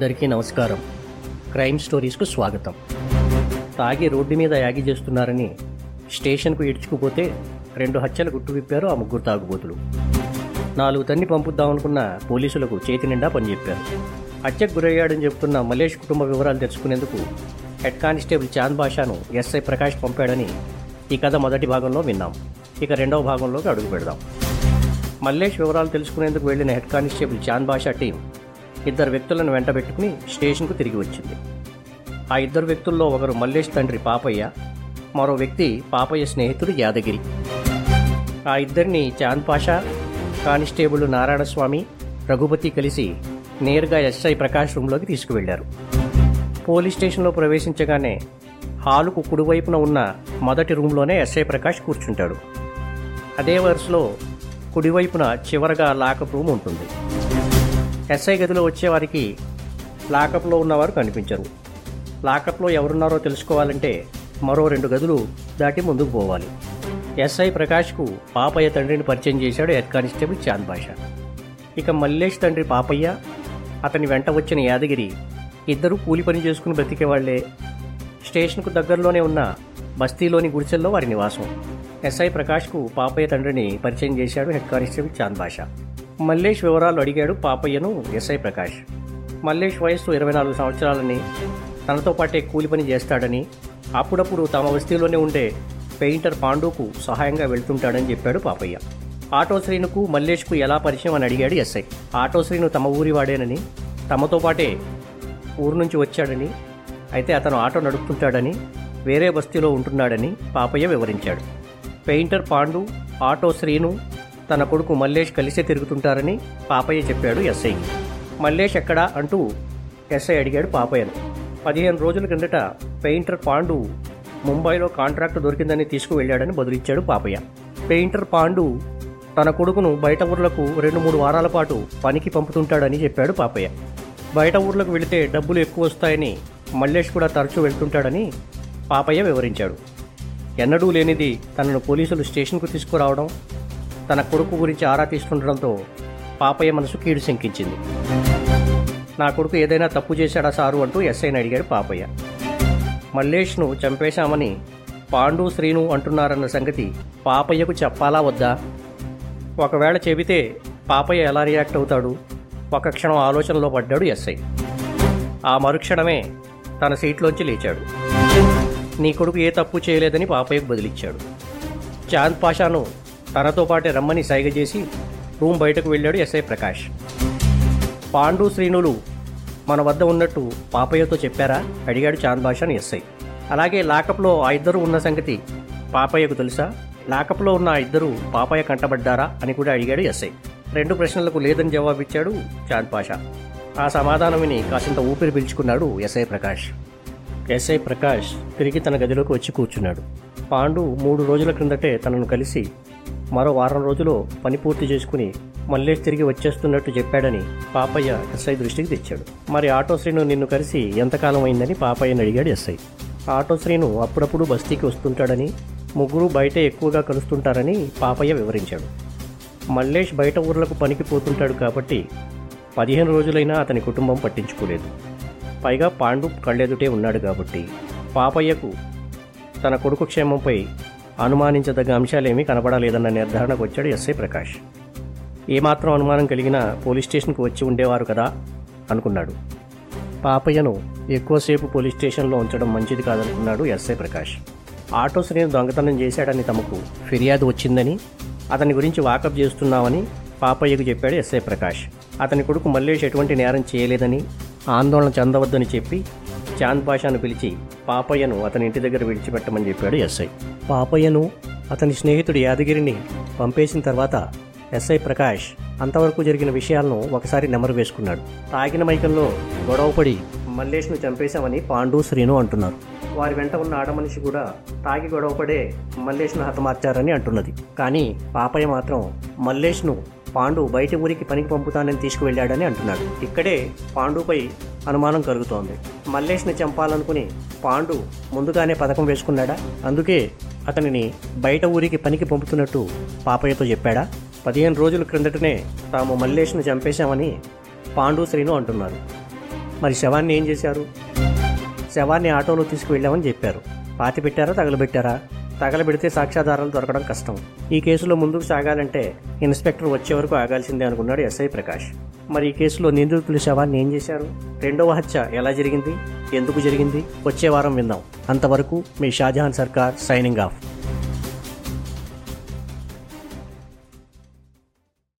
అందరికీ నమస్కారం. క్రైమ్ స్టోరీస్కు స్వాగతం. తాగి రోడ్డు మీద యాగి చేస్తున్నారని స్టేషన్కు ఇడ్చుకుపోతే రెండు హత్యలు గుట్టు విప్పారు ఆ ముగ్గురు తాగుబోతులు. నాలుగు తన్ని పంపుద్దామనుకున్న పోలీసులకు చేతి నిండా పనిచెప్పారు. హత్యకు గురయ్యాడని చెబుతున్న మలేష్ కుటుంబ వివరాలు తెలుసుకునేందుకు హెడ్ కానిస్టేబుల్ చాంద్ బాషాను ఎస్ఐ ప్రకాష్ పంపాడని ఈ కథ మొదటి భాగంలో విన్నాం. ఇక రెండవ భాగంలోకి అడుగు పెడదాం. మల్లేష్ వివరాలు తెలుసుకునేందుకు వెళ్ళిన head constable Chand Basha team ఇద్దరు వ్యక్తులను వెంటబెట్టుకుని స్టేషన్కు తిరిగి వచ్చింది. ఆ ఇద్దరు వ్యక్తుల్లో ఒకరు మల్లేష్ తండ్రి పాపయ్య మరో వ్యక్తి పాపయ్య స్నేహితుడు యాదగిరి. ఆ ఇద్దరిని చాంద్ పాషా కానిస్టేబుల్ నారాయణస్వామి రఘుపతి కలిసి నేరుగా ఎస్ఐ ప్రకాష్ రూంలోకి తీసుకువెళ్ళారు. పోలీస్ స్టేషన్లో ప్రవేశించగానే హాలుకు కుడివైపున ఉన్న మొదటి రూంలోనే ఎస్ఐ ప్రకాష్ కూర్చుంటాడు. అదే వరుసలో కుడివైపున చివరగా లాకప్ రూమ్ ఉంటుంది. ఎస్ఐ గదిలో వచ్చేవారికి లాకప్లో ఉన్నవారు కనిపించరు. లాకప్లో ఎవరున్నారో తెలుసుకోవాలంటే మరో రెండు గదులు దాటి ముందుకు పోవాలి. ఎస్ఐ ప్రకాష్కు పాపయ్య తండ్రిని పరిచయం చేశాడు హెడ్ కానిస్టేబుల్ చాంద్ బాషా. ఇక మల్లేష్ తండ్రి పాపయ్య అతని వెంట వచ్చిన యాదగిరి ఇద్దరూ కూలి పని చేసుకుని బ్రతికేవాళ్ళే స్టేషన్కు దగ్గరలోనే ఉన్న బస్తీలోని గుడిసెల్లో వారి నివాసం. ఎస్ఐ ప్రకాష్కు పాపయ్య తండ్రిని పరిచయం చేశాడు హెడ్ కానిస్టేబుల్ చాంద్ బాషా. మల్లేష్ వివరాలు అడిగాడు పాపయ్యను ఎస్ఐ ప్రకాష్. మల్లేష్ వయస్సు ఇరవై నాలుగు సంవత్సరాలని తనతో పాటే కూలి పని చేస్తాడని అప్పుడప్పుడు తమ వస్తీలోనే ఉండే పెయింటర్ పాండుకు సహాయంగా వెళ్తుంటాడని చెప్పాడు పాపయ్య. ఆటో శ్రీనుకు మల్లేష్కు ఎలా పరిచయం అని అడిగాడు ఎస్ఐ. ఆటో శ్రీను తమ ఊరి వాడేనని తమతో పాటే ఊరు నుంచి వచ్చాడని అయితే అతను ఆటో నడుపుతుంటాడని వేరే బస్తీలో ఉంటున్నాడని పాపయ్య వివరించాడు. పెయింటర్ పాండు ఆటో శ్రీను తన కొడుకు మల్లేష్ కలిసే తిరుగుతుంటారని పాపయ్య చెప్పాడు ఎస్ఐకి మల్లేష్ ఎక్కడా అంటూ ఎస్ఐ అడిగాడు పాపయ్యను. పదిహేను రోజుల కిందట పెయింటర్ పాండు ముంబైలో కాంట్రాక్ట్ దొరికిందని తీసుకువెళ్ళాడని బదులిచ్చాడు పాపయ్య. పెయింటర్ పాండు తన కొడుకును బయట ఊర్లకు రెండు మూడు వారాల పాటు పనికి పంపుతుంటాడని చెప్పాడు పాపయ్య. బయట ఊర్లకు వెళితే డబ్బులు ఎక్కువ వస్తాయని మల్లేష్ కూడా తరచూ వెళ్తుంటాడని పాపయ్య వివరించాడు. ఎన్నడూ లేనిది తనను పోలీసులు స్టేషన్కు తీసుకురావడం తన కొడుకు గురించి ఆరా తీస్తుండడంతో పాపయ్య మనసు కీడు శంకించింది. నా కొడుకు ఏదైనా తప్పు చేశాడా సారు అంటూ ఎస్ఐని అడిగాడు పాపయ్య. మల్లేష్ను చంపేశామని పాండు శ్రీను అంటున్నారన్న సంగతి పాపయ్యకు చెప్పాలా వద్దా? ఒకవేళ చెబితే పాపయ్య ఎలా రియాక్ట్ అవుతాడు? ఒక క్షణం ఆలోచనలో పడ్డాడు ఎస్ఐ. ఆ మరుక్షణమే తన సీట్లోంచి లేచాడు. నీ కొడుకు ఏ తప్పు చేయలేదని పాపయ్యకు బదిలిచ్చాడు. చాంద్ పాషాను తనతో పాటే రమ్మని సైగ చేసి రూమ్ బయటకు వెళ్ళాడు ఎస్ఐ ప్రకాష్. పాండు శ్రీనులు మన వద్ద ఉన్నట్టు పాపయ్యతో చెప్పారా? అడిగాడు చాంద్ బాషాను ఎస్ఐ. అలాగే లాకప్లో ఆ ఇద్దరు ఉన్న సంగతి పాపయ్యకు తెలుసా? లాకప్లో ఉన్న ఆ ఇద్దరు పాపయ్య కంటబడ్డారా అని కూడా అడిగాడు ఎస్ఐ. రెండు ప్రశ్నలకు లేదని జవాబిచ్చాడు చాంద్ పాషా ఆ సమాధానం విని కాసింత ఊపిరి పీల్చుకున్నాడు ఎస్ఐ ప్రకాష్. ఎస్ఐ ప్రకాష్ తిరిగి తన గదిలోకి వచ్చి కూర్చున్నాడు. పాండు మూడు రోజుల క్రిందటే తనను కలిసి మరో వారం రోజులు పని పూర్తి చేసుకుని మల్లేష్ తిరిగి వచ్చేస్తున్నట్టు చెప్పాడని పాపయ్య ఎస్ఐ దృష్టికి తెచ్చాడు. మరి ఆటో శ్రీను నిన్ను కలిసి ఎంతకాలం అయిందని పాపయ్యని అడిగాడు ఎస్ఐ. ఆటో శ్రీను అప్పుడప్పుడు బస్తీకి వస్తుంటాడని ముగ్గురు బయటే ఎక్కువగా కలుస్తుంటారని పాపయ్య వివరించాడు. మల్లేష్ బయట ఊర్లకు పనికి పోతుంటాడు కాబట్టి పదిహేను రోజులైనా అతని కుటుంబం పట్టించుకోలేదు. పైగా పాండు కళ్ళెదుటే ఉన్నాడు కాబట్టి పాపయ్యకు తన కొడుకు క్షేమంపై అనుమానించదగ్గ అంశాలేమీ కనబడలేదన్న నిర్ధారణకు వచ్చాడు ఎస్ఐ ప్రకాష్. ఏమాత్రం అనుమానం కలిగినా పోలీస్ స్టేషన్కు వచ్చి ఉండేవారు కదా అనుకున్నాడు. పాపయ్యను ఎక్కువసేపు పోలీస్ స్టేషన్లో ఉంచడం మంచిది కాదనుకున్నాడు ఎస్ఐ ప్రకాష్. ఆటో శ్రేణి దొంగతనం చేశాడని తమకు ఫిర్యాదు వచ్చిందని అతని గురించి వాకప్ చేస్తున్నామని పాపయ్యకు చెప్పాడు ఎస్ఐ ప్రకాష్. అతని కొడుకు మల్లేష్ ఎటువంటి నేరం చేయలేదని ఆందోళన చెందవద్దని చెప్పి చాంద్ పాషాను పిలిచి పాపయ్యను అతని ఇంటి దగ్గర విడిచిపెట్టమని చెప్పాడు ఎస్ఐ. పాపయ్యను అతని స్నేహితుడు యాదగిరిని పంపేసిన తర్వాత ఎస్ఐ ప్రకాష్ అంతవరకు జరిగిన విషయాలను ఒకసారి నెమరు వేసుకున్నాడు. తాగిన మైకంలో గొడవపడి మల్లేష్ను చంపేశామని పాండు శ్రీను అంటున్నారు. వారి వెంట ఉన్న ఆడమనిషి కూడా తాగి గొడవపడే మల్లేష్ను హతమార్చారని అంటున్నది. కానీ పాపయ్య మాత్రం మల్లేష్ను పాండు బయటి ఊరికి పనికి పంపుతానని తీసుకువెళ్ళాడని అంటున్నాడు. ఇక్కడే పాండుపై అనుమానం కలుగుతోంది. మల్లేష్ని చంపాలనుకుని పాండు ముందుగానే పథకం వేసుకున్నాడా? అందుకే అతనిని బయట ఊరికి పనికి పంపుతున్నట్టు పాపయ్యతో చెప్పాడా? పదిహేను రోజుల క్రిందటనే తాము మల్లేష్ను చంపేశామని పాండు శ్రీను అంటున్నారు. మరి శవాన్ని ఏం చేశారు? శవాన్ని ఆటోలో తీసుకువెళ్ళామని చెప్పారు. పాతి పెట్టారా తగలబెట్టారా? తగలబెడితే సాక్ష్యాధారాలు దొరకడం కష్టం. ఈ కేసులో ముందుకు సాగాలంటే ఇన్స్పెక్టర్ వచ్చే వరకు ఆగాల్సిందే అనుకున్నాడు ఎస్ఐ ప్రకాష్. మరి ఈ కేసులో నిందితుల శవాన్ని ఏం చేశారు? రెండవ హత్య ఎలా జరిగింది? ఎందుకు జరిగింది? వచ్చే వారం విందాం. అంతవరకు మీ షాజహాన్ సర్కార్ సైనింగ్ ఆఫ్.